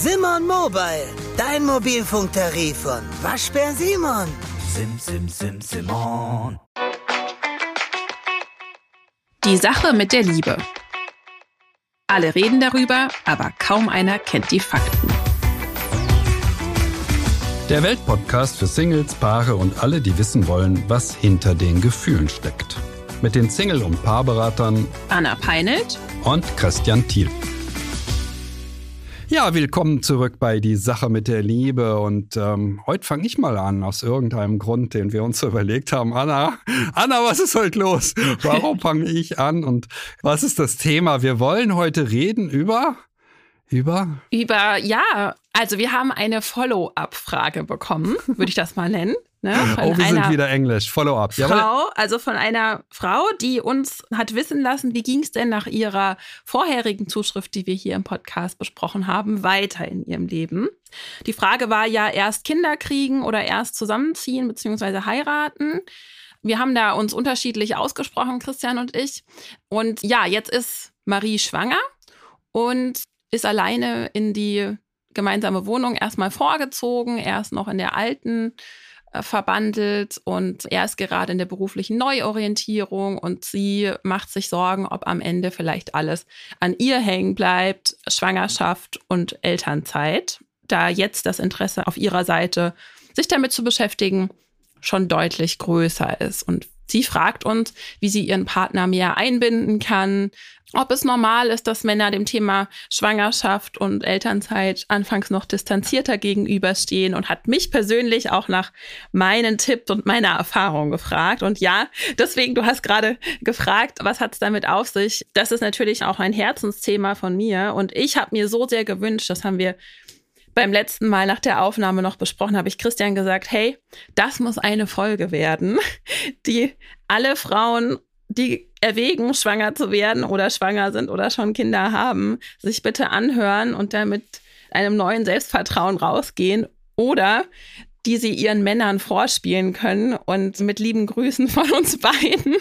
Simon Mobile, dein Mobilfunktarif von Waschbär Simon. Sim, sim, sim, Simon. Die Sache mit der Liebe. Alle reden darüber, aber kaum einer kennt die Fakten. Der Weltpodcast für Singles, Paare und alle, die wissen wollen, was hinter den Gefühlen steckt. Mit den Single- und Paarberatern Anna Peinelt und Christian Thiel. Ja, willkommen zurück bei Die Sache mit der Liebe. Und ähm, heute fange ich mal an, aus irgendeinem Grund, den wir uns überlegt haben. Anna, Anna, was ist heute los? Warum fange ich an? Und was ist das Thema? Wir wollen heute reden über über? Über, ja, also wir haben eine Follow-up-Frage bekommen, würde ich das mal nennen. Ne, oh, wir sind wieder Englisch. Follow-up. Frau, also von einer Frau, die uns hat wissen lassen, wie ging es denn nach ihrer vorherigen Zuschrift, die wir hier im Podcast besprochen haben, weiter in ihrem Leben. Die Frage war ja erst Kinder kriegen oder erst zusammenziehen bzw. heiraten. Wir haben da uns unterschiedlich ausgesprochen, Christian und ich. Und ja, jetzt ist Marie schwanger und ist alleine in die gemeinsame Wohnung erstmal vorgezogen, er ist noch in der alten verbandelt und er ist gerade in der beruflichen Neuorientierung und sie macht sich Sorgen, ob am Ende vielleicht alles an ihr hängen bleibt, Schwangerschaft und Elternzeit, da jetzt das Interesse auf ihrer Seite, sich damit zu beschäftigen, schon deutlich größer ist. Und sie fragt uns, wie sie ihren Partner mehr einbinden kann, ob es normal ist, dass Männer dem Thema Schwangerschaft und Elternzeit anfangs noch distanzierter gegenüberstehen und hat mich persönlich auch nach meinen Tipps und meiner Erfahrung gefragt. Und ja, deswegen, du hast gerade gefragt, was hat es damit auf sich? Das ist natürlich auch ein Herzensthema von mir. Und ich habe mir so sehr gewünscht, das haben wir beim letzten Mal nach der Aufnahme noch besprochen, habe ich Christian gesagt, hey, das muss eine Folge werden, die alle Frauen die erwägen, schwanger zu werden oder schwanger sind oder schon Kinder haben, sich bitte anhören und damit einem neuen Selbstvertrauen rausgehen oder die sie ihren Männern vorspielen können und mit lieben Grüßen von uns beiden,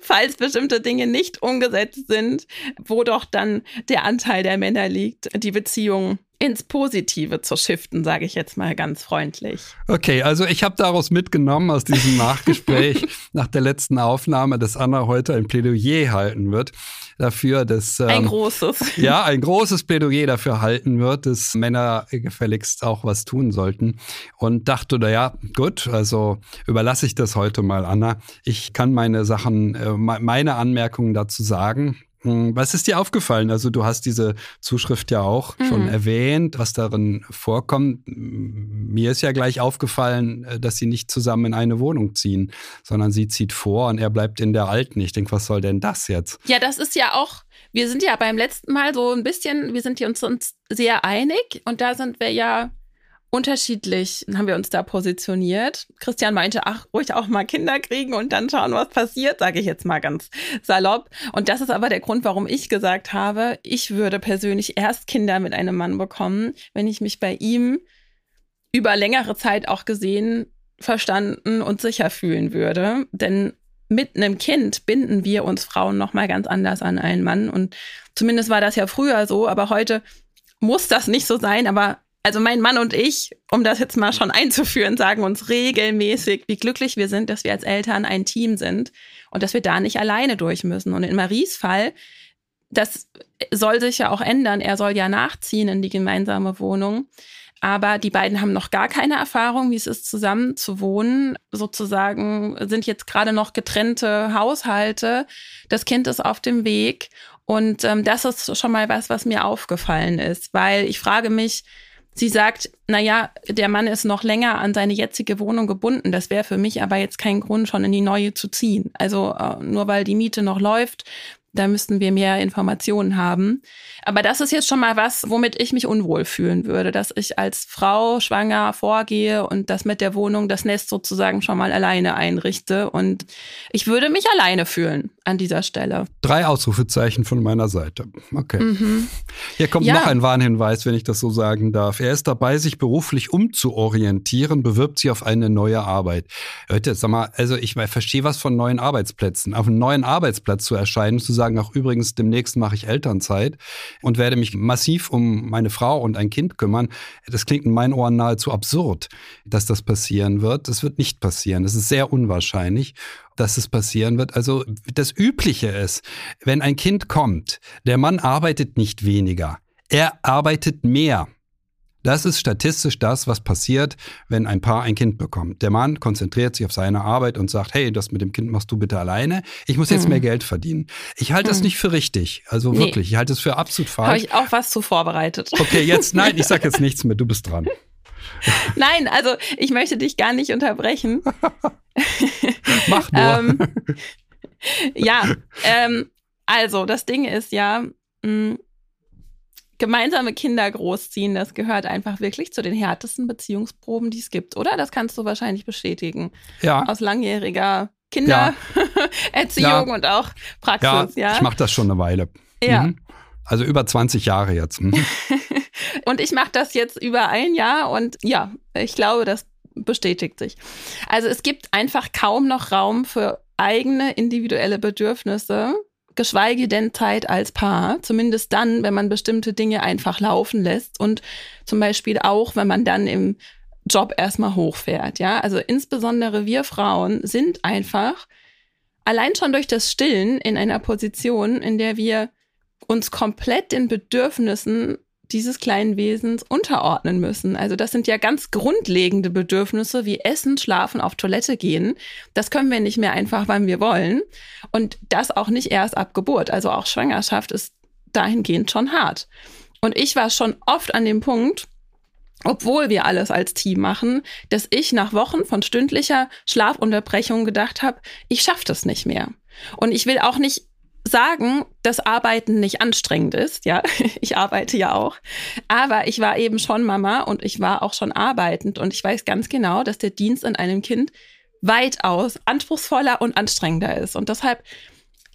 falls bestimmte Dinge nicht umgesetzt sind, wo doch dann der Anteil der Männer liegt, die Beziehung ins Positive zu shiften, sage ich jetzt mal ganz freundlich. Okay, also ich habe daraus mitgenommen aus diesem Nachgespräch nach der letzten Aufnahme, dass Anna heute ein Plädoyer halten wird dafür, dass ähm, ein großes ja ein großes Plädoyer dafür halten wird, dass Männer gefälligst auch was tun sollten und dachte, na ja gut, also überlasse ich das heute mal Anna. Ich kann meine Sachen, äh, meine Anmerkungen dazu sagen was ist dir aufgefallen? Also du hast diese Zuschrift ja auch mhm. schon erwähnt, was darin vorkommt. Mir ist ja gleich aufgefallen, äh, dass sie nicht zusammen in eine Wohnung ziehen, sondern sie zieht vor und er bleibt in der alten. Ich denke, was soll denn das jetzt? Ja, das ist ja auch, wir sind ja beim letzten Mal so ein bisschen, wir sind uns, uns sehr einig und da sind wir ja unterschiedlich haben wir uns da positioniert. Christian meinte, ach, ruhig auch mal Kinder kriegen und dann schauen, was passiert, sage ich jetzt mal ganz salopp. Und das ist aber der Grund, warum ich gesagt habe, ich würde persönlich erst Kinder mit einem Mann bekommen, wenn ich mich bei ihm über längere Zeit auch gesehen, verstanden und sicher fühlen würde. Denn mit einem Kind binden wir uns Frauen noch mal ganz anders an einen Mann und zumindest war das ja früher so, aber heute muss das nicht so sein, aber also mein Mann und ich, um das jetzt mal schon einzuführen, sagen uns regelmäßig, wie glücklich wir sind, dass wir als Eltern ein Team sind und dass wir da nicht alleine durch müssen. Und in Maries Fall, das soll sich ja auch ändern. Er soll ja nachziehen in die gemeinsame Wohnung. Aber die beiden haben noch gar keine Erfahrung, wie es ist, zusammen zu wohnen. Sozusagen sind jetzt gerade noch getrennte Haushalte. Das Kind ist auf dem Weg. Und ähm, das ist schon mal was, was mir aufgefallen ist, weil ich frage mich, Sie sagt, na ja, der Mann ist noch länger an seine jetzige Wohnung gebunden. Das wäre für mich aber jetzt kein Grund, schon in die neue zu ziehen. Also äh, nur weil die Miete noch läuft, da müssten wir mehr Informationen haben. Aber das ist jetzt schon mal was, womit ich mich unwohl fühlen würde, dass ich als Frau schwanger vorgehe und das mit der Wohnung, das Nest sozusagen schon mal alleine einrichte. Und ich würde mich alleine fühlen an dieser Stelle. Drei Ausrufezeichen von meiner Seite. Okay. Mhm. Hier kommt ja. noch ein Warnhinweis, wenn ich das so sagen darf. Er ist dabei, sich beruflich umzuorientieren, bewirbt sich auf eine neue Arbeit. Leute, sag mal, also ich verstehe was von neuen Arbeitsplätzen. Auf einen neuen Arbeitsplatz zu erscheinen, zu sagen, sagen, ach übrigens, demnächst mache ich Elternzeit und werde mich massiv um meine Frau und ein Kind kümmern. Das klingt in meinen Ohren nahezu absurd, dass das passieren wird. Das wird nicht passieren. Es ist sehr unwahrscheinlich dass es passieren wird. Also das Übliche ist, wenn ein Kind kommt, der Mann arbeitet nicht weniger, er arbeitet mehr. Das ist statistisch das, was passiert, wenn ein Paar ein Kind bekommt. Der Mann konzentriert sich auf seine Arbeit und sagt, hey, das mit dem Kind machst du bitte alleine. Ich muss jetzt hm. mehr Geld verdienen. Ich halte hm. das nicht für richtig. Also nee. wirklich, ich halte es für absolut falsch. Habe ich auch was zu vorbereitet. Okay, jetzt, nein, ich sage jetzt nichts mehr. Du bist dran. Nein, also ich möchte dich gar nicht unterbrechen. Mach nur. ähm, ja, ähm, also das Ding ist ja, mh, mm, gemeinsame Kinder großziehen, das gehört einfach wirklich zu den härtesten Beziehungsproben, die es gibt, oder? Das kannst du wahrscheinlich bestätigen. Ja. Aus langjähriger Kindererziehung ja. ja. und auch Praxis, ja. ja? Ich mache das schon eine Weile. Ja. Mhm. Also über 20 Jahre jetzt. Mhm. und ich mache das jetzt über ein Jahr und ja, ich glaube, das bestätigt sich. Also es gibt einfach kaum noch Raum für eigene individuelle Bedürfnisse geschweige denn Zeit als Paar, zumindest dann, wenn man bestimmte Dinge einfach laufen lässt und zum Beispiel auch, wenn man dann im Job erstmal hochfährt. Ja, also insbesondere wir Frauen sind einfach allein schon durch das Stillen in einer Position, in der wir uns komplett den Bedürfnissen dieses kleinen Wesens unterordnen müssen. Also das sind ja ganz grundlegende Bedürfnisse wie Essen, Schlafen, auf Toilette gehen. Das können wir nicht mehr einfach, wann wir wollen. Und das auch nicht erst ab Geburt. Also auch Schwangerschaft ist dahingehend schon hart. Und ich war schon oft an dem Punkt, obwohl wir alles als Team machen, dass ich nach Wochen von stündlicher Schlafunterbrechung gedacht habe, ich schaffe das nicht mehr. Und ich will auch nicht sagen, dass Arbeiten nicht anstrengend ist. Ja, ich arbeite ja auch. Aber ich war eben schon Mama und ich war auch schon arbeitend und ich weiß ganz genau, dass der Dienst an einem Kind weitaus anspruchsvoller und anstrengender ist. Und deshalb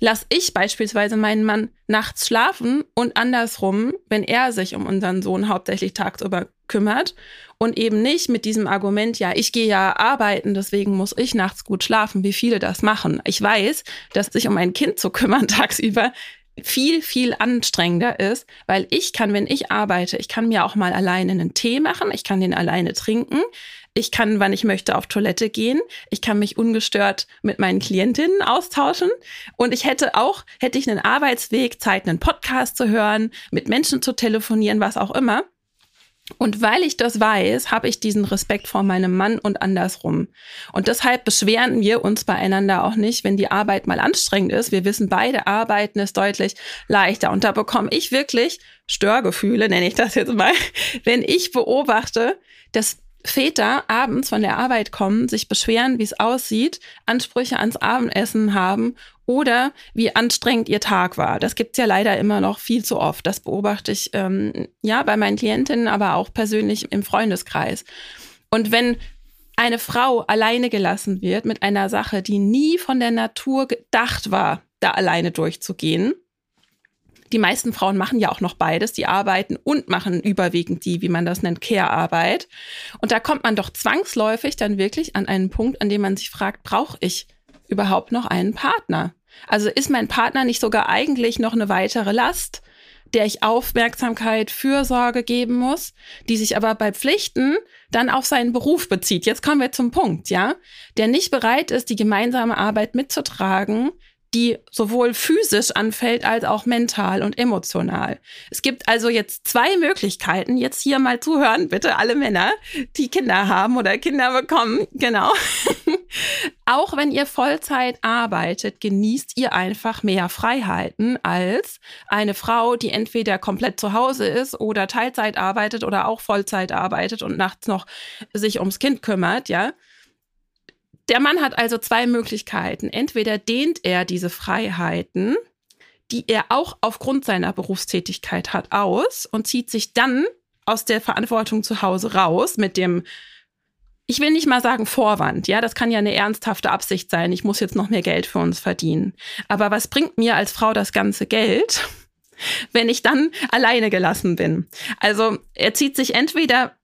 lasse ich beispielsweise meinen Mann nachts schlafen und andersrum, wenn er sich um unseren Sohn hauptsächlich tagsüber kümmert und eben nicht mit diesem Argument, ja, ich gehe ja arbeiten, deswegen muss ich nachts gut schlafen, wie viele das machen. Ich weiß, dass sich um ein Kind zu kümmern tagsüber viel, viel anstrengender ist, weil ich kann, wenn ich arbeite, ich kann mir auch mal alleine einen Tee machen, ich kann den alleine trinken, ich kann, wann ich möchte, auf Toilette gehen. Ich kann mich ungestört mit meinen Klientinnen austauschen. Und ich hätte auch, hätte ich einen Arbeitsweg, Zeit, einen Podcast zu hören, mit Menschen zu telefonieren, was auch immer. Und weil ich das weiß, habe ich diesen Respekt vor meinem Mann und andersrum. Und deshalb beschweren wir uns beieinander auch nicht, wenn die Arbeit mal anstrengend ist. Wir wissen beide, arbeiten ist deutlich leichter. Und da bekomme ich wirklich Störgefühle, nenne ich das jetzt mal, wenn ich beobachte, dass Väter abends von der Arbeit kommen, sich beschweren, wie es aussieht, Ansprüche ans Abendessen haben oder wie anstrengend ihr Tag war. Das gibt's ja leider immer noch viel zu oft. Das beobachte ich ähm, ja bei meinen Klientinnen, aber auch persönlich im Freundeskreis. Und wenn eine Frau alleine gelassen wird mit einer Sache, die nie von der Natur gedacht war, da alleine durchzugehen, die meisten Frauen machen ja auch noch beides. Die arbeiten und machen überwiegend die, wie man das nennt, Care-Arbeit. Und da kommt man doch zwangsläufig dann wirklich an einen Punkt, an dem man sich fragt, brauche ich überhaupt noch einen Partner? Also ist mein Partner nicht sogar eigentlich noch eine weitere Last, der ich Aufmerksamkeit, Fürsorge geben muss, die sich aber bei Pflichten dann auf seinen Beruf bezieht. Jetzt kommen wir zum Punkt, ja, der nicht bereit ist, die gemeinsame Arbeit mitzutragen, die sowohl physisch anfällt als auch mental und emotional. Es gibt also jetzt zwei Möglichkeiten. Jetzt hier mal zuhören, bitte alle Männer, die Kinder haben oder Kinder bekommen. Genau. auch wenn ihr Vollzeit arbeitet, genießt ihr einfach mehr Freiheiten als eine Frau, die entweder komplett zu Hause ist oder Teilzeit arbeitet oder auch Vollzeit arbeitet und nachts noch sich ums Kind kümmert, ja. Der Mann hat also zwei Möglichkeiten. Entweder dehnt er diese Freiheiten, die er auch aufgrund seiner Berufstätigkeit hat, aus und zieht sich dann aus der Verantwortung zu Hause raus mit dem ich will nicht mal sagen Vorwand, ja, das kann ja eine ernsthafte Absicht sein, ich muss jetzt noch mehr Geld für uns verdienen. Aber was bringt mir als Frau das ganze Geld, wenn ich dann alleine gelassen bin? Also er zieht sich entweder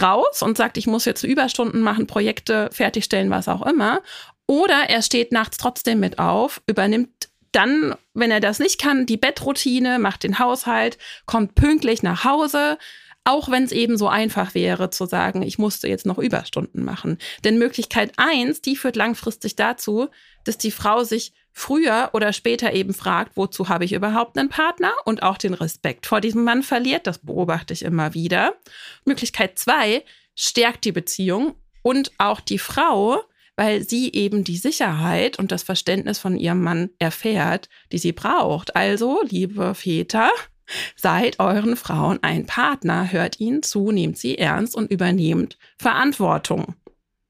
raus und sagt, ich muss jetzt Überstunden machen, Projekte fertigstellen, was auch immer. Oder er steht nachts trotzdem mit auf, übernimmt dann, wenn er das nicht kann, die Bettroutine, macht den Haushalt, kommt pünktlich nach Hause, auch wenn es eben so einfach wäre zu sagen, ich musste jetzt noch Überstunden machen. Denn Möglichkeit eins, die führt langfristig dazu, dass die Frau sich früher oder später eben fragt, wozu habe ich überhaupt einen Partner und auch den Respekt vor diesem Mann verliert. Das beobachte ich immer wieder. Möglichkeit zwei, stärkt die Beziehung und auch die Frau, weil sie eben die Sicherheit und das Verständnis von ihrem Mann erfährt, die sie braucht. Also, liebe Väter, Seid euren Frauen ein Partner, hört ihnen zu, nehmt sie ernst und übernehmt Verantwortung.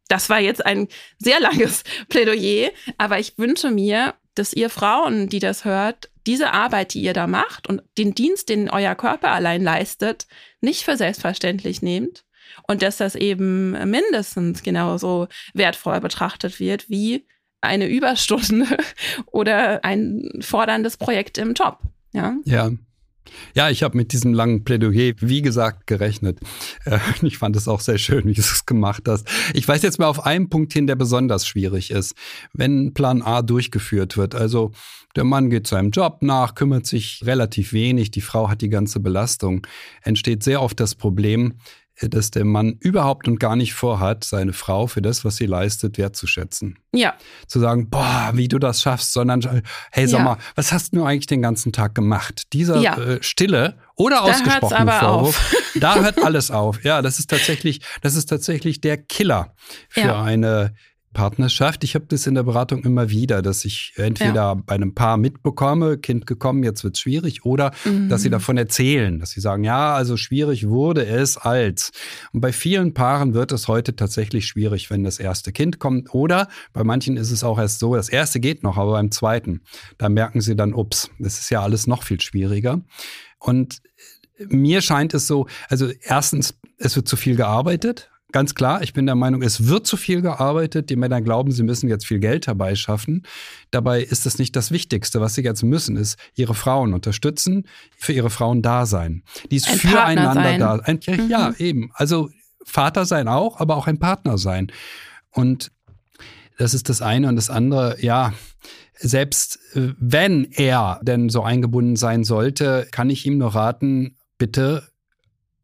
Das war jetzt ein sehr langes Plädoyer, aber ich wünsche mir, dass ihr Frauen, die das hört, diese Arbeit, die ihr da macht und den Dienst, den euer Körper allein leistet, nicht für selbstverständlich nehmt und dass das eben mindestens genauso wertvoll betrachtet wird wie eine Überstunde oder ein forderndes Projekt im Job. Ja. Ja, ja, ich habe mit diesem langen Plädoyer, wie gesagt, gerechnet. Äh, ich fand es auch sehr schön, wie du es gemacht hast. Ich weiß jetzt mal auf einen Punkt hin, der besonders schwierig ist. Wenn Plan A durchgeführt wird, also der Mann geht seinem Job nach, kümmert sich relativ wenig, die Frau hat die ganze Belastung, entsteht sehr oft das Problem, dass der Mann überhaupt und gar nicht vorhat, seine Frau für das, was sie leistet, wertzuschätzen. Ja. Zu sagen, boah, wie du das schaffst, sondern, hey, sag ja. mal, was hast du eigentlich den ganzen Tag gemacht? Dieser ja. äh, stille oder ausgesprochene Vorwurf, auf. da hört alles auf. Ja, das ist tatsächlich, das ist tatsächlich der Killer für ja. eine Partnerschaft. Ich habe das in der Beratung immer wieder, dass ich entweder ja. bei einem Paar mitbekomme, Kind gekommen, jetzt wird es schwierig, oder mhm. dass sie davon erzählen, dass sie sagen, ja, also schwierig wurde es als. Und bei vielen Paaren wird es heute tatsächlich schwierig, wenn das erste Kind kommt. Oder bei manchen ist es auch erst so, das erste geht noch, aber beim zweiten, da merken sie dann, ups, das ist ja alles noch viel schwieriger. Und mir scheint es so, also erstens, es wird zu viel gearbeitet. Ganz klar, ich bin der Meinung, es wird zu viel gearbeitet. Die Männer glauben, sie müssen jetzt viel Geld herbeischaffen. Dabei ist das nicht das Wichtigste. Was sie jetzt müssen, ist ihre Frauen unterstützen, für ihre Frauen da sein. Die ist ein füreinander sein. da. Ein, mhm. Ja, eben. Also Vater sein auch, aber auch ein Partner sein. Und das ist das eine. Und das andere, ja, selbst äh, wenn er denn so eingebunden sein sollte, kann ich ihm nur raten, bitte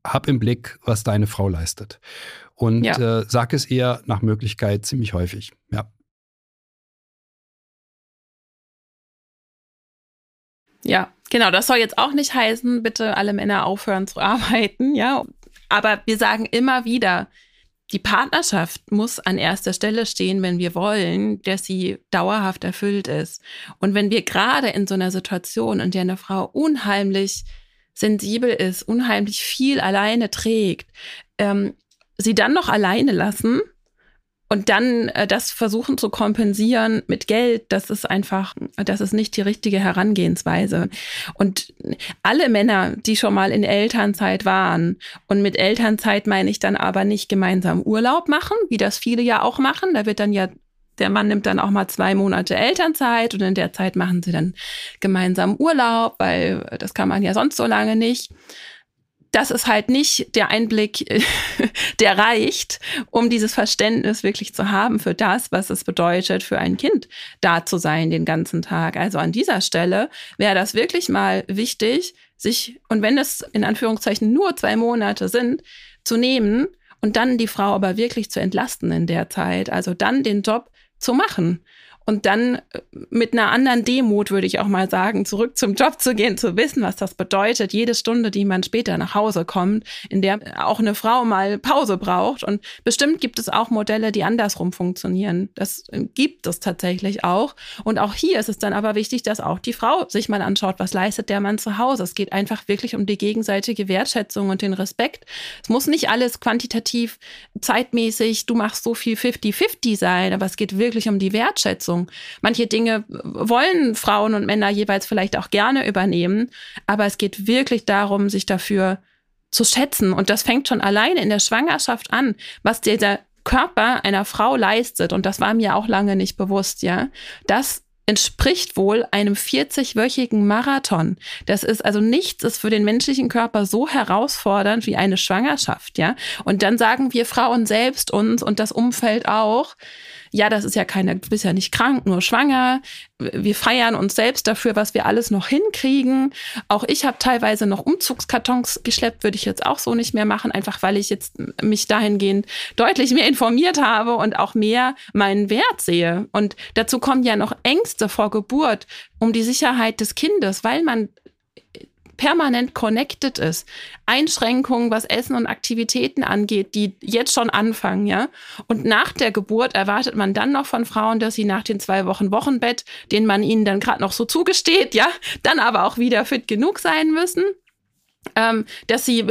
hab im Blick, was deine Frau leistet und ja. äh, sag es ihr nach Möglichkeit ziemlich häufig. Ja. Ja, genau. Das soll jetzt auch nicht heißen, bitte alle Männer aufhören zu arbeiten, ja. Aber wir sagen immer wieder, die Partnerschaft muss an erster Stelle stehen, wenn wir wollen, dass sie dauerhaft erfüllt ist. Und wenn wir gerade in so einer Situation, in der eine Frau unheimlich sensibel ist, unheimlich viel alleine trägt, ähm, sie dann noch alleine lassen und dann äh, das versuchen zu kompensieren mit Geld, das ist einfach, das ist nicht die richtige Herangehensweise. Und alle Männer, die schon mal in Elternzeit waren, und mit Elternzeit meine ich dann aber nicht gemeinsam Urlaub machen, wie das viele ja auch machen, da wird dann ja der Mann nimmt dann auch mal zwei Monate Elternzeit und in der Zeit machen sie dann gemeinsam Urlaub, weil das kann man ja sonst so lange nicht das ist halt nicht der Einblick, der reicht, um dieses Verständnis wirklich zu haben für das, was es bedeutet, für ein Kind da zu sein den ganzen Tag. Also an dieser Stelle wäre das wirklich mal wichtig, sich, und wenn es in Anführungszeichen nur zwei Monate sind, zu nehmen und dann die Frau aber wirklich zu entlasten in der Zeit. Also dann den Job zu machen und dann äh, mit einer anderen Demut, würde ich auch mal sagen, zurück zum Job zu gehen, zu wissen, was das bedeutet, jede Stunde, die man später nach Hause kommt, in der auch eine Frau mal Pause braucht. Und bestimmt gibt es auch Modelle, die andersrum funktionieren. Das äh, gibt es tatsächlich auch. Und auch hier ist es dann aber wichtig, dass auch die Frau sich mal anschaut, was leistet der Mann zu Hause. Es geht einfach wirklich um die gegenseitige Wertschätzung und den Respekt. Es muss nicht alles quantitativ, zeitmäßig, du machst so viel 50-50 sein, aber es geht wirklich um die Wertschätzung. Verantwortung. Manche Dinge wollen Frauen und Männer jeweils vielleicht auch gerne übernehmen, aber es geht wirklich darum, sich dafür zu schätzen. Und das fängt schon alleine in der Schwangerschaft an, was dieser Körper einer Frau leistet. Und das war mir auch lange nicht bewusst, ja. Das entspricht wohl einem 40-wöchigen Marathon. Das ist also nichts ist für den menschlichen Körper so herausfordernd wie eine Schwangerschaft, ja. Und dann sagen wir Frauen selbst uns und das Umfeld auch, ja, das ist ja keine, du bist ja nicht krank, nur schwanger. Wir feiern uns selbst dafür, was wir alles noch hinkriegen. Auch ich habe teilweise noch Umzugskartons geschleppt, würde ich jetzt auch so nicht mehr machen, einfach weil ich jetzt mich dahingehend deutlich mehr informiert habe und auch mehr meinen Wert sehe. Und dazu kommen ja noch Ängste vor Geburt um die Sicherheit des Kindes, weil man permanent connected ist. Einschränkungen, was Essen und Aktivitäten angeht, die jetzt schon anfangen, ja. Und nach der Geburt erwartet man dann noch von Frauen, dass sie nach den zwei Wochen Wochenbett, den man ihnen dann gerade noch so zugesteht, ja, dann aber auch wieder fit genug sein müssen. Ähm, dass sie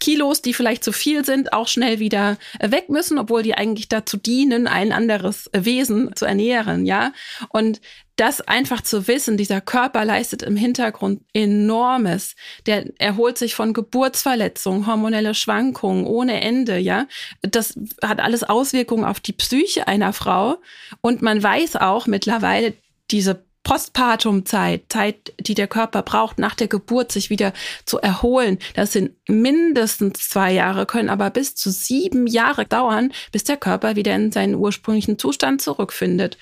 Kilos, die vielleicht zu viel sind, auch schnell wieder weg müssen, obwohl die eigentlich dazu dienen, ein anderes Wesen zu ernähren, ja. Und das einfach zu wissen, dieser Körper leistet im Hintergrund enormes. Der erholt sich von Geburtsverletzungen, hormonelle Schwankungen ohne Ende, ja. Das hat alles Auswirkungen auf die Psyche einer Frau. Und man weiß auch mittlerweile, diese Postpartumzeit, Zeit, die der Körper braucht, nach der Geburt sich wieder zu erholen. Das sind mindestens zwei Jahre, können aber bis zu sieben Jahre dauern, bis der Körper wieder in seinen ursprünglichen Zustand zurückfindet.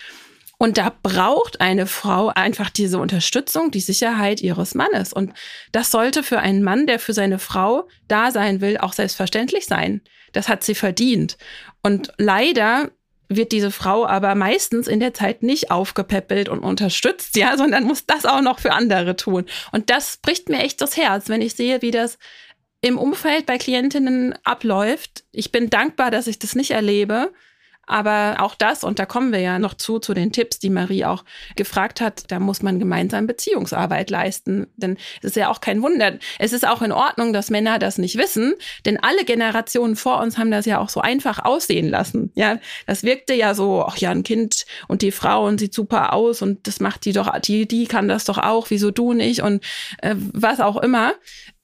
Und da braucht eine Frau einfach diese Unterstützung, die Sicherheit ihres Mannes. Und das sollte für einen Mann, der für seine Frau da sein will, auch selbstverständlich sein. Das hat sie verdient. Und leider wird diese Frau aber meistens in der Zeit nicht aufgepäppelt und unterstützt, ja, sondern muss das auch noch für andere tun. Und das bricht mir echt das Herz, wenn ich sehe, wie das im Umfeld bei Klientinnen abläuft. Ich bin dankbar, dass ich das nicht erlebe. Aber auch das, und da kommen wir ja noch zu, zu den Tipps, die Marie auch gefragt hat, da muss man gemeinsam Beziehungsarbeit leisten. Denn es ist ja auch kein Wunder. Es ist auch in Ordnung, dass Männer das nicht wissen, denn alle Generationen vor uns haben das ja auch so einfach aussehen lassen. Ja, das wirkte ja so, ach ja, ein Kind und die Frau und sieht super aus und das macht die doch, die, die kann das doch auch, wieso du nicht und äh, was auch immer.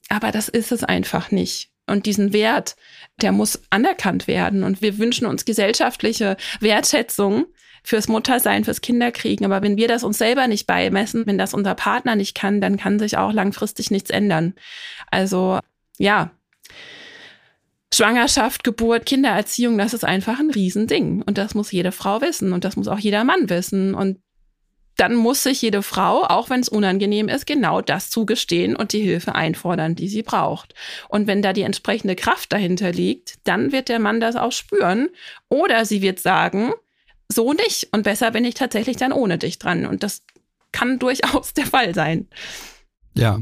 Aber das ist es einfach nicht. Und diesen Wert, der muss anerkannt werden. Und wir wünschen uns gesellschaftliche Wertschätzung fürs Muttersein, fürs Kinderkriegen. Aber wenn wir das uns selber nicht beimessen, wenn das unser Partner nicht kann, dann kann sich auch langfristig nichts ändern. Also ja, Schwangerschaft, Geburt, Kindererziehung, das ist einfach ein Riesending. Und das muss jede Frau wissen und das muss auch jeder Mann wissen. Und dann muss sich jede Frau, auch wenn es unangenehm ist, genau das zugestehen und die Hilfe einfordern, die sie braucht. Und wenn da die entsprechende Kraft dahinter liegt, dann wird der Mann das auch spüren. Oder sie wird sagen, so nicht und besser bin ich tatsächlich dann ohne dich dran. Und das kann durchaus der Fall sein. Ja,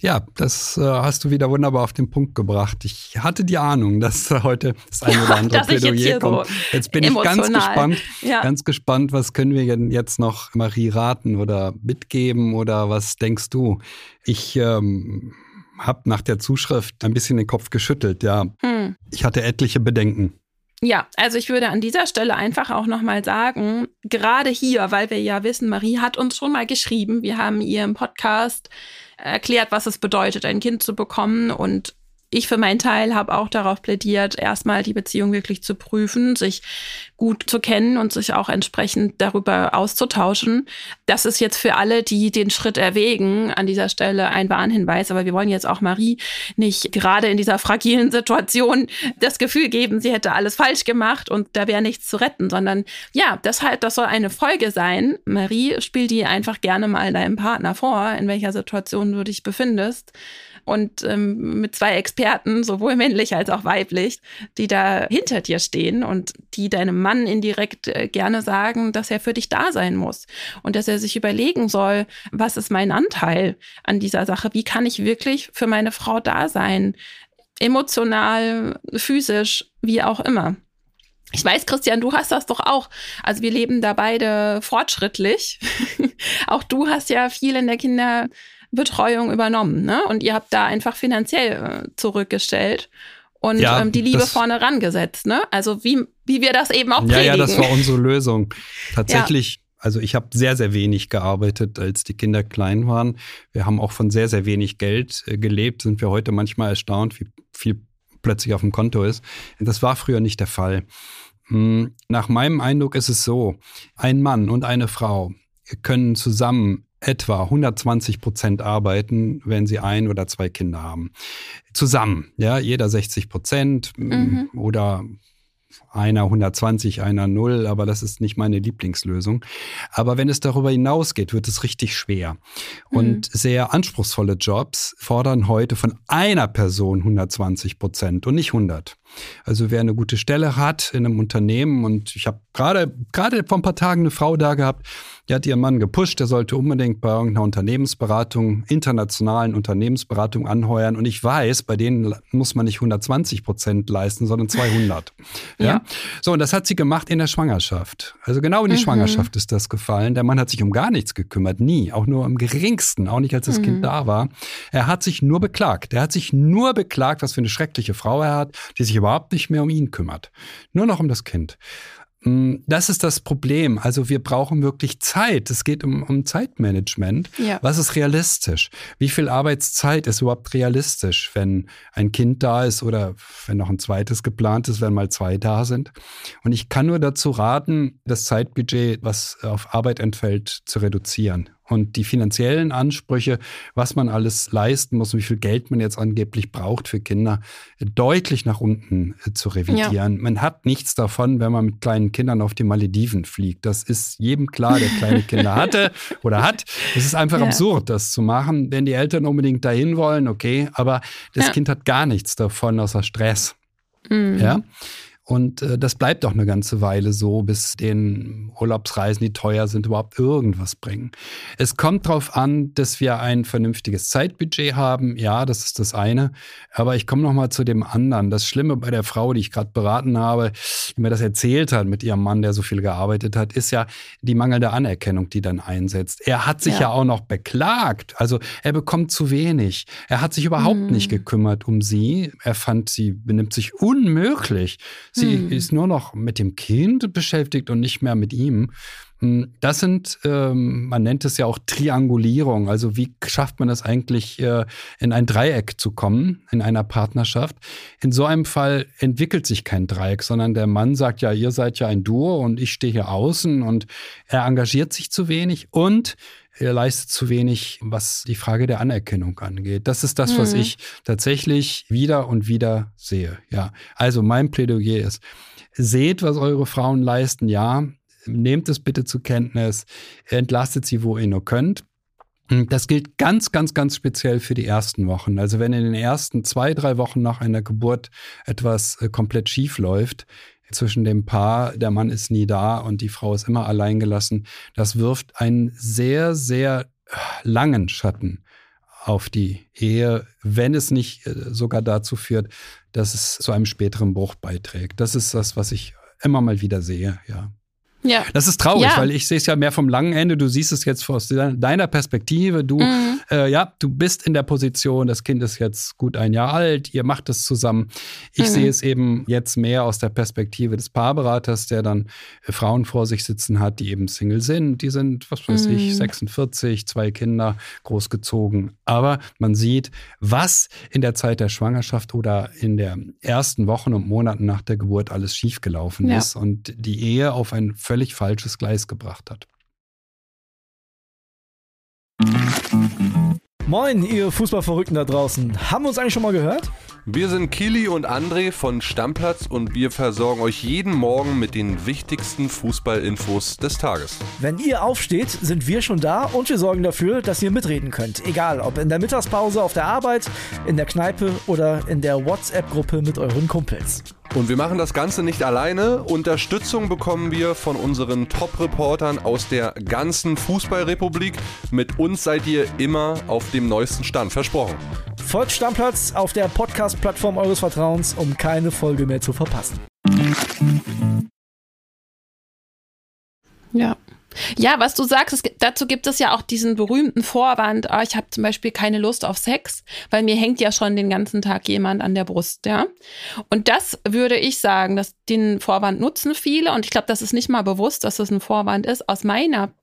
ja, das äh, hast du wieder wunderbar auf den Punkt gebracht. Ich hatte die Ahnung, dass heute das eine oder andere Plädoyer jetzt kommt. So jetzt bin emotional. ich ganz gespannt, ja. ganz gespannt, was können wir denn jetzt noch Marie raten oder mitgeben oder was denkst du? Ich ähm, habe nach der Zuschrift ein bisschen den Kopf geschüttelt, ja. Hm. Ich hatte etliche Bedenken. Ja, also ich würde an dieser Stelle einfach auch nochmal sagen, gerade hier, weil wir ja wissen, Marie hat uns schon mal geschrieben, wir haben ihr im Podcast erklärt, was es bedeutet, ein Kind zu bekommen und ich für meinen Teil habe auch darauf plädiert, erstmal die Beziehung wirklich zu prüfen, sich gut zu kennen und sich auch entsprechend darüber auszutauschen. Das ist jetzt für alle, die den Schritt erwägen, an dieser Stelle ein Warnhinweis. Aber wir wollen jetzt auch Marie nicht gerade in dieser fragilen Situation das Gefühl geben, sie hätte alles falsch gemacht und da wäre nichts zu retten, sondern ja, das halt, das soll eine Folge sein. Marie, spiel die einfach gerne mal deinem Partner vor, in welcher Situation du dich befindest und ähm, mit zwei Experten, sowohl männlich als auch weiblich, die da hinter dir stehen und die deinem Mann indirekt äh, gerne sagen, dass er für dich da sein muss und dass er sich überlegen soll, was ist mein Anteil an dieser Sache? Wie kann ich wirklich für meine Frau da sein? Emotional, physisch, wie auch immer. Ich weiß, Christian, du hast das doch auch. Also wir leben da beide fortschrittlich. auch du hast ja viel in der Kinder Betreuung übernommen. Ne? Und ihr habt da einfach finanziell äh, zurückgestellt und ja, ähm, die Liebe vorne rangesetzt. Ne? Also wie, wie wir das eben auch predigen. Ja, ja, das war unsere Lösung. Tatsächlich. Ja. Also ich habe sehr, sehr wenig gearbeitet, als die Kinder klein waren. Wir haben auch von sehr, sehr wenig Geld äh, gelebt. Sind wir heute manchmal erstaunt, wie viel plötzlich auf dem Konto ist. Das war früher nicht der Fall. Hm, nach meinem Eindruck ist es so, ein Mann und eine Frau können zusammen etwa 120 Prozent arbeiten, wenn sie ein oder zwei Kinder haben. Zusammen, ja, jeder 60 Prozent mm, mhm. oder einer 120, einer 0, aber das ist nicht meine Lieblingslösung. Aber wenn es darüber hinausgeht, wird es richtig schwer. Und mhm. sehr anspruchsvolle Jobs fordern heute von einer Person 120 Prozent und nicht 100. Also wer eine gute Stelle hat in einem Unternehmen und ich habe gerade gerade vor ein paar Tagen eine Frau da gehabt, die hat ihren Mann gepusht, der sollte unbedingt bei irgendeiner Unternehmensberatung, internationalen Unternehmensberatung anheuern und ich weiß, bei denen muss man nicht 120 Prozent leisten, sondern 200. ja. ja. So und das hat sie gemacht in der Schwangerschaft. Also genau in die mhm. Schwangerschaft ist das gefallen. Der Mann hat sich um gar nichts gekümmert, nie, auch nur am geringsten, auch nicht als das mhm. Kind da war. Er hat sich nur beklagt. Er hat sich nur beklagt, was für eine schreckliche Frau er hat, die sich überhaupt nicht mehr um ihn kümmert. Nur noch um das Kind. Mm, das ist das Problem. Also wir brauchen wirklich Zeit. Es geht um, um Zeitmanagement. Ja. Was ist realistisch? Wie viel Arbeitszeit ist überhaupt realistisch, wenn ein Kind da ist oder wenn noch ein zweites geplant ist, wenn mal zwei da sind? Und ich kann nur dazu raten, das Zeitbudget, was auf Arbeit entfällt, zu reduzieren und die finanziellen Ansprüche, was man alles leisten muss, wie viel Geld man jetzt angeblich braucht für Kinder, deutlich nach unten äh, zu revidieren. Ja. Man hat nichts davon, wenn man mit kleinen Kindern auf die Malediven fliegt. Das ist jedem klar, der kleine Kinder hatte oder hat. Es ist einfach ja. absurd, das zu machen. Wenn die Eltern unbedingt dahin wollen, okay, aber das ja. Kind hat gar nichts davon außer Stress. Mhm. Ja. Und äh, das bleibt auch eine ganze Weile so, bis den Urlaubsreisen, die teuer sind, überhaupt irgendwas bringen. Es kommt darauf an, dass wir ein vernünftiges Zeitbudget haben. Ja, das ist das eine. Aber ich komme noch mal zu dem anderen. Das Schlimme bei der Frau, die ich gerade beraten habe, die mir das erzählt hat mit ihrem Mann, der so viel gearbeitet hat, ist ja die mangelnde Anerkennung, die dann einsetzt. Er hat sich ja, ja auch noch beklagt. Also er bekommt zu wenig. Er hat sich überhaupt mhm. nicht gekümmert um sie. Er fand, sie benimmt sich unmöglich. Sie hm. ist nur noch mit dem Kind beschäftigt und nicht mehr mit ihm. Hm, das sind, ähm, man nennt es ja auch Triangulierung. Also wie schafft man das eigentlich, äh, in ein Dreieck zu kommen, in einer Partnerschaft? In so einem Fall entwickelt sich kein Dreieck, sondern der Mann sagt ja, ihr seid ja ein Duo und ich stehe hier außen und er engagiert sich zu wenig und er leistet zu wenig, was die Frage der Anerkennung angeht. Das ist das, mhm. was ich tatsächlich wieder und wieder sehe. Ja, also mein Plädoyer ist, seht, was eure Frauen leisten, ja, nehmt es bitte zur Kenntnis, entlastet sie, wo ihr nur könnt. Das gilt ganz, ganz, ganz speziell für die ersten Wochen. Also wenn in den ersten zwei, drei Wochen nach einer Geburt etwas äh, komplett schief läuft, zwischen dem Paar, der Mann ist nie da und die Frau ist immer allein gelassen, das wirft einen sehr, sehr langen Schatten auf die Ehe, wenn es nicht äh, sogar dazu führt, dass es zu einem späteren Bruch beiträgt. Das ist das, was ich immer mal wieder sehe, ja. Ja. Das ist traurig, ja. weil ich sehe es ja mehr vom langen Ende. Du siehst es jetzt aus deiner Perspektive. Du, mhm. äh, ja, du bist in der Position, das Kind ist jetzt gut ein Jahr alt, ihr macht es zusammen. Ich mhm. sehe es eben jetzt mehr aus der Perspektive des Paarberaters, der dann äh, Frauen vor sich sitzen hat, die eben Single sind. Die sind, was weiß mhm. ich, 46, zwei Kinder, großgezogen. Aber man sieht, was in der Zeit der Schwangerschaft oder in der ersten Wochen und Monaten nach der Geburt alles schiefgelaufen ja. ist und die Ehe auf ein völlig falsches Gleis gebracht hat. Moin, ihr Fußballverrückten da draußen. Haben wir uns eigentlich schon mal gehört? Wir sind Kili und André von Stammplatz und wir versorgen euch jeden Morgen mit den wichtigsten Fußballinfos des Tages. Wenn ihr aufsteht, sind wir schon da und wir sorgen dafür, dass ihr mitreden könnt. Egal, ob in der Mittagspause auf der Arbeit, in der Kneipe oder in der WhatsApp-Gruppe mit euren Kumpels. Und wir machen das Ganze nicht alleine. Unterstützung bekommen wir von unseren Top-Reportern aus der ganzen Fußballrepublik. Mit uns seid ihr immer auf dem neuesten Stand. Versprochen. Folgt Stammplatz auf der Podcast-Plattform eures Vertrauens, um keine Folge mehr zu verpassen. Ja. Ja, was du sagst, es, dazu gibt es ja auch diesen berühmten Vorwand, oh, ich habe zum Beispiel keine Lust auf Sex, weil mir hängt ja schon den ganzen Tag jemand an der Brust, ja. Und das würde ich sagen, dass den Vorwand nutzen viele und ich glaube, das ist nicht mal bewusst, dass das ein Vorwand ist. Aus meiner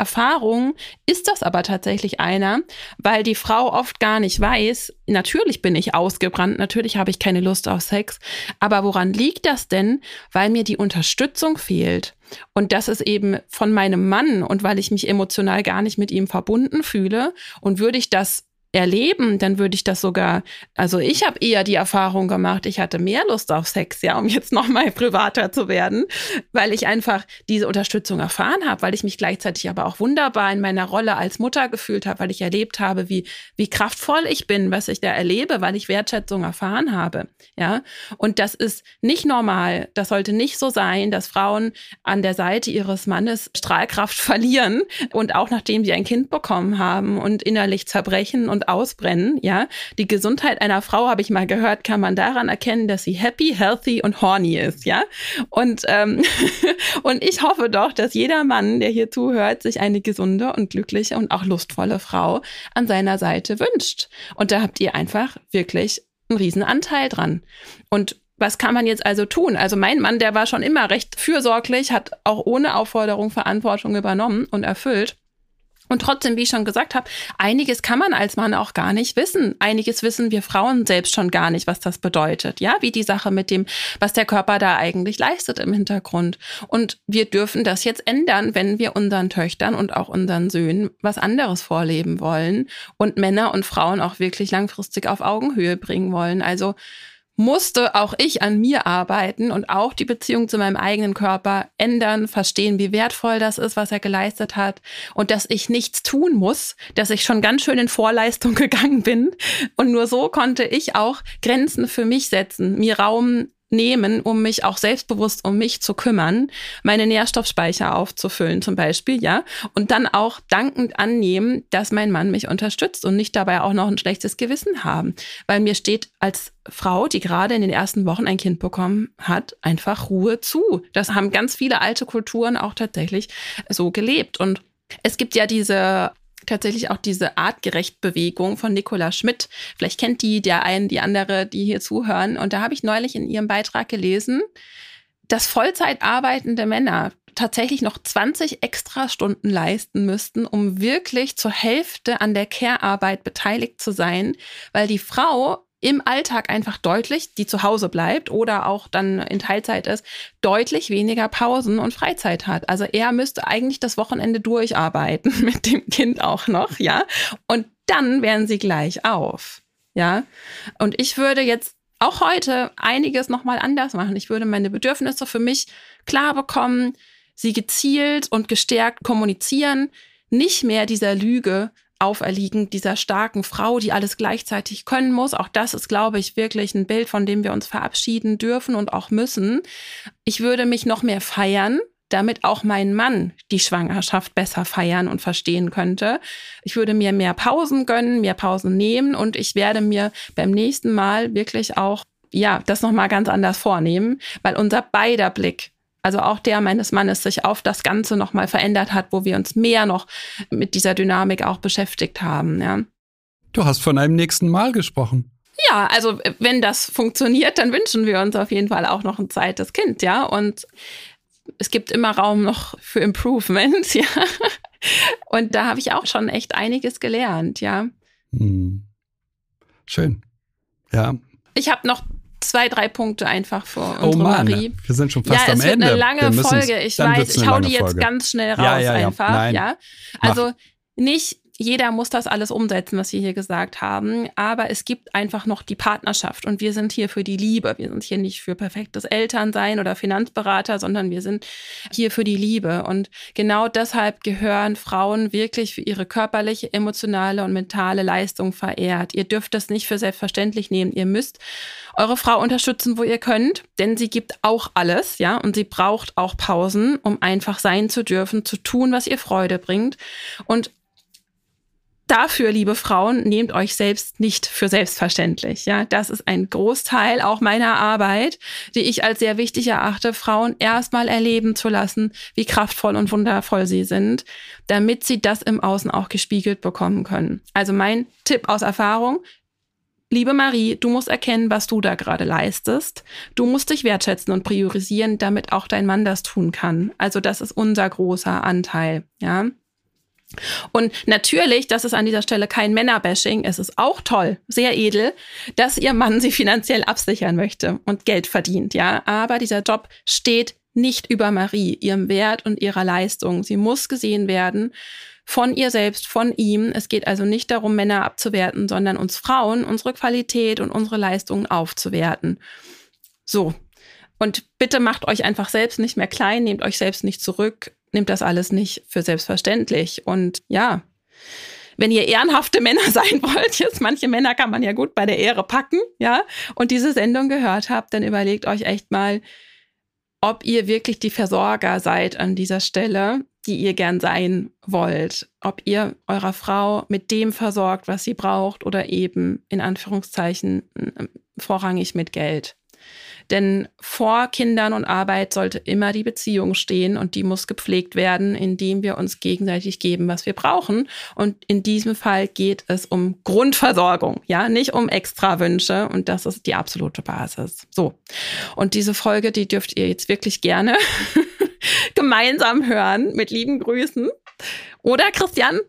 Erfahrung ist das aber tatsächlich einer, weil die Frau oft gar nicht weiß, natürlich bin ich ausgebrannt, natürlich habe ich keine Lust auf Sex, aber woran liegt das denn? Weil mir die Unterstützung fehlt. Und das ist eben von meinem Mann und weil ich mich emotional gar nicht mit ihm verbunden fühle und würde ich das erleben, dann würde ich das sogar, also ich habe eher die Erfahrung gemacht, ich hatte mehr Lust auf Sex, ja, um jetzt noch mal privater zu werden, weil ich einfach diese Unterstützung erfahren habe, weil ich mich gleichzeitig aber auch wunderbar in meiner Rolle als Mutter gefühlt habe, weil ich erlebt habe, wie wie kraftvoll ich bin, was ich da erlebe, weil ich Wertschätzung erfahren habe, ja? Und das ist nicht normal, das sollte nicht so sein, dass Frauen an der Seite ihres Mannes Strahlkraft verlieren und auch nachdem sie ein Kind bekommen haben und innerlich zerbrechen und und ausbrennen, ja. Die Gesundheit einer Frau, habe ich mal gehört, kann man daran erkennen, dass sie happy, healthy und horny ist, ja. Und, ähm, und ich hoffe doch, dass jeder Mann, der hier zuhört, sich eine gesunde und glückliche und auch lustvolle Frau an seiner Seite wünscht. Und da habt ihr einfach wirklich einen riesen Anteil dran. Und was kann man jetzt also tun? Also mein Mann, der war schon immer recht fürsorglich, hat auch ohne Aufforderung Verantwortung übernommen und erfüllt. Und trotzdem, wie ich schon gesagt habe, einiges kann man als Mann auch gar nicht wissen. Einiges wissen wir Frauen selbst schon gar nicht, was das bedeutet. Ja, wie die Sache mit dem, was der Körper da eigentlich leistet im Hintergrund. Und wir dürfen das jetzt ändern, wenn wir unseren Töchtern und auch unseren Söhnen was anderes vorleben wollen und Männer und Frauen auch wirklich langfristig auf Augenhöhe bringen wollen. Also musste auch ich an mir arbeiten und auch die Beziehung zu meinem eigenen Körper ändern, verstehen, wie wertvoll das ist, was er geleistet hat und dass ich nichts tun muss, dass ich schon ganz schön in Vorleistung gegangen bin. Und nur so konnte ich auch Grenzen für mich setzen, mir Raum nehmen, um mich auch selbstbewusst um mich zu kümmern, meine Nährstoffspeicher aufzufüllen zum Beispiel, ja, und dann auch dankend annehmen, dass mein Mann mich unterstützt und nicht dabei auch noch ein schlechtes Gewissen haben, weil mir steht als Frau, die gerade in den ersten Wochen ein Kind bekommen hat, einfach Ruhe zu. Das haben ganz viele alte Kulturen auch tatsächlich so gelebt und es gibt ja diese tatsächlich auch diese Artgerecht-Bewegung von Nicola Schmidt. Vielleicht kennt die der einen, die andere, die hier zuhören. Und da habe ich neulich in ihrem Beitrag gelesen, dass Vollzeit arbeitende Männer tatsächlich noch 20 extra Stunden leisten müssten, um wirklich zur Hälfte an der Care-Arbeit beteiligt zu sein, weil die Frau im Alltag einfach deutlich, die zu Hause bleibt oder auch dann in Teilzeit ist, deutlich weniger Pausen und Freizeit hat. Also er müsste eigentlich das Wochenende durcharbeiten mit dem Kind auch noch, ja. Und dann wären sie gleich auf, ja. Und ich würde jetzt auch heute einiges nochmal anders machen. Ich würde meine Bedürfnisse für mich klar bekommen, sie gezielt und gestärkt kommunizieren, nicht mehr dieser Lüge auferliegen dieser starken Frau, die alles gleichzeitig können muss. Auch das ist, glaube ich, wirklich ein Bild, von dem wir uns verabschieden dürfen und auch müssen. Ich würde mich noch mehr feiern, damit auch mein Mann die Schwangerschaft besser feiern und verstehen könnte. Ich würde mir mehr Pausen gönnen, mehr Pausen nehmen und ich werde mir beim nächsten Mal wirklich auch ja, das nochmal ganz anders vornehmen, weil unser beider Blick also auch der meines Mannes sich auf das Ganze nochmal verändert hat, wo wir uns mehr noch mit dieser Dynamik auch beschäftigt haben. Ja. Du hast von einem nächsten Mal gesprochen. Ja, also wenn das funktioniert, dann wünschen wir uns auf jeden Fall auch noch ein zweites Kind, ja. Und es gibt immer Raum noch für Improvement, ja. Und da habe ich auch schon echt einiges gelernt, ja. Hm. Schön. Ja. Ich habe noch zwei, drei Punkte einfach vor oh unsere Mann, Marie. Wir sind schon fast ja, am Ende. Ja, es wird eine lange Folge. Ich weiß, ich hau die jetzt ganz schnell raus ja, ja, einfach. Nein. Ja, also Mach. nicht jeder muss das alles umsetzen, was wir hier gesagt haben, aber es gibt einfach noch die Partnerschaft und wir sind hier für die Liebe. Wir sind hier nicht für perfektes Elternsein oder Finanzberater, sondern wir sind hier für die Liebe. Und genau deshalb gehören Frauen wirklich für ihre körperliche, emotionale und mentale Leistung verehrt. Ihr dürft das nicht für selbstverständlich nehmen. Ihr müsst eure Frau unterstützen, wo ihr könnt, denn sie gibt auch alles, ja, und sie braucht auch Pausen, um einfach sein zu dürfen, zu tun, was ihr Freude bringt. Und dafür, liebe Frauen, nehmt euch selbst nicht für selbstverständlich. Ja, das ist ein Großteil auch meiner Arbeit, die ich als sehr wichtig erachte, Frauen erstmal erleben zu lassen, wie kraftvoll und wundervoll sie sind, damit sie das im Außen auch gespiegelt bekommen können. Also mein Tipp aus Erfahrung, Liebe Marie, du musst erkennen, was du da gerade leistest. Du musst dich wertschätzen und priorisieren, damit auch dein Mann das tun kann. Also das ist unser großer Anteil, ja. Und natürlich, das ist an dieser Stelle kein Männerbashing, es ist auch toll, sehr edel, dass ihr Mann sie finanziell absichern möchte und Geld verdient, ja. Aber dieser Job steht nicht über Marie, ihrem Wert und ihrer Leistung. Sie muss gesehen werden von ihr selbst, von ihm. Es geht also nicht darum, Männer abzuwerten, sondern uns Frauen, unsere Qualität und unsere Leistungen aufzuwerten. So. Und bitte macht euch einfach selbst nicht mehr klein, nehmt euch selbst nicht zurück, nehmt das alles nicht für selbstverständlich. Und ja, wenn ihr ehrenhafte Männer sein wollt, jetzt manche Männer kann man ja gut bei der Ehre packen, ja, und diese Sendung gehört habt, dann überlegt euch echt mal, ob ihr wirklich die Versorger seid an dieser Stelle, die ihr gern sein wollt. Ob ihr eurer Frau mit dem versorgt, was sie braucht oder eben in Anführungszeichen vorrangig mit Geld. Denn vor Kindern und Arbeit sollte immer die Beziehung stehen und die muss gepflegt werden, indem wir uns gegenseitig geben, was wir brauchen. Und in diesem Fall geht es um Grundversorgung, ja, nicht um Extrawünsche. Und das ist die absolute Basis. So. Und diese Folge, die dürft ihr jetzt wirklich gerne gemeinsam hören mit lieben Grüßen. Oder Christian,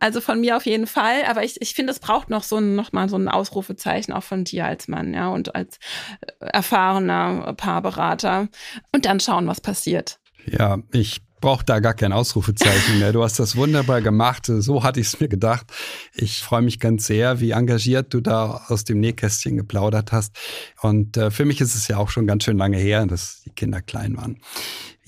also von mir auf jeden Fall, aber ich, ich finde, es braucht noch so ein, so ein Ausrufezeichen auch von dir als Mann, ja, und als äh, erfahrener Paarberater. Und dann schauen, was passiert. Ja, ich brauche da gar kein Ausrufezeichen mehr. Du hast das wunderbar gemacht. So hatte ich es mir gedacht. Ich freue mich ganz sehr, wie engagiert du da aus dem Nähkästchen geplaudert hast. Und äh, für mich ist es ja auch schon ganz schön lange her, dass die Kinder klein waren.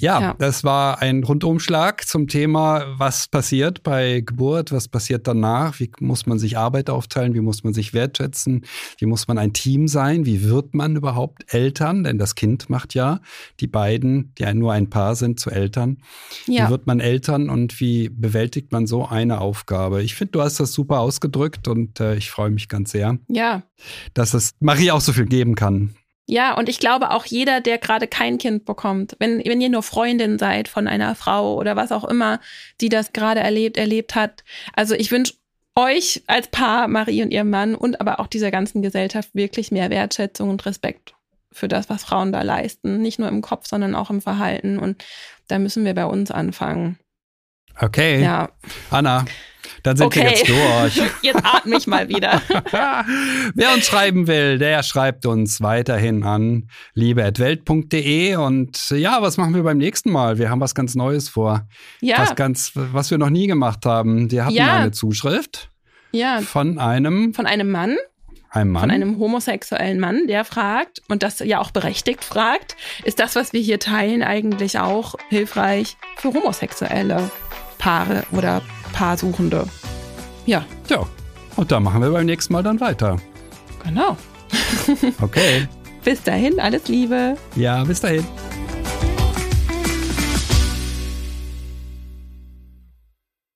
Ja, ja, das war ein Rundumschlag zum Thema, was passiert bei Geburt, was passiert danach, wie muss man sich Arbeit aufteilen, wie muss man sich wertschätzen, wie muss man ein Team sein, wie wird man überhaupt Eltern, denn das Kind macht ja die beiden, die nur ein Paar sind, zu Eltern. Ja. Wie wird man Eltern und wie bewältigt man so eine Aufgabe? Ich finde, du hast das super ausgedrückt und äh, ich freue mich ganz sehr. Ja. Dass es Marie auch so viel geben kann. Ja, und ich glaube auch jeder, der gerade kein Kind bekommt, wenn, wenn ihr nur Freundin seid von einer Frau oder was auch immer, die das gerade erlebt, erlebt hat. Also ich wünsche euch als Paar, Marie und ihr Mann und aber auch dieser ganzen Gesellschaft wirklich mehr Wertschätzung und Respekt für das, was Frauen da leisten. Nicht nur im Kopf, sondern auch im Verhalten. Und da müssen wir bei uns anfangen. Okay. Ja. Anna, dann sind okay. wir jetzt durch. jetzt atme ich mal wieder. Wer uns schreiben will, der schreibt uns weiterhin an liebe.welt.de und ja, was machen wir beim nächsten Mal? Wir haben was ganz Neues vor. Ja. Was ganz, was wir noch nie gemacht haben. Wir hatten ja. eine Zuschrift. Ja. Von einem. Von einem Mann. Ein Mann? Von einem homosexuellen Mann, der fragt, und das ja auch berechtigt fragt, ist das, was wir hier teilen, eigentlich auch hilfreich für Homosexuelle? Paare oder Paarsuchende. Ja. Ja. Und da machen wir beim nächsten Mal dann weiter. Genau. okay. Bis dahin, alles Liebe. Ja, bis dahin.